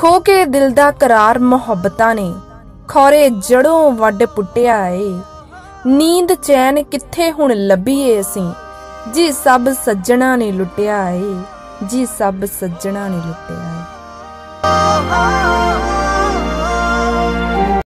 ਖੋ ਕੇ ਦਿਲ ਦਾ ਕਰਾਰ ਮੁਹੱਬਤਾਂ ਨੇ। ਖੌਰੇ ਜੜੋਂ ਵੱਡ ਪੁੱਟਿਆ ਏ। ਨੀਂਦ ਚੈਨ ਕਿੱਥੇ ਹੁਣ ਲੱਭੀਏ ਅਸੀਂ? ਜੀ ਸਭ ਸੱਜਣਾ ਨੇ ਲੁੱਟਿਆ ਏ। ਜੀ ਸਭ ਸੱਜਣਾ ਨੇ ਲੁੱਟਿਆ ਏ।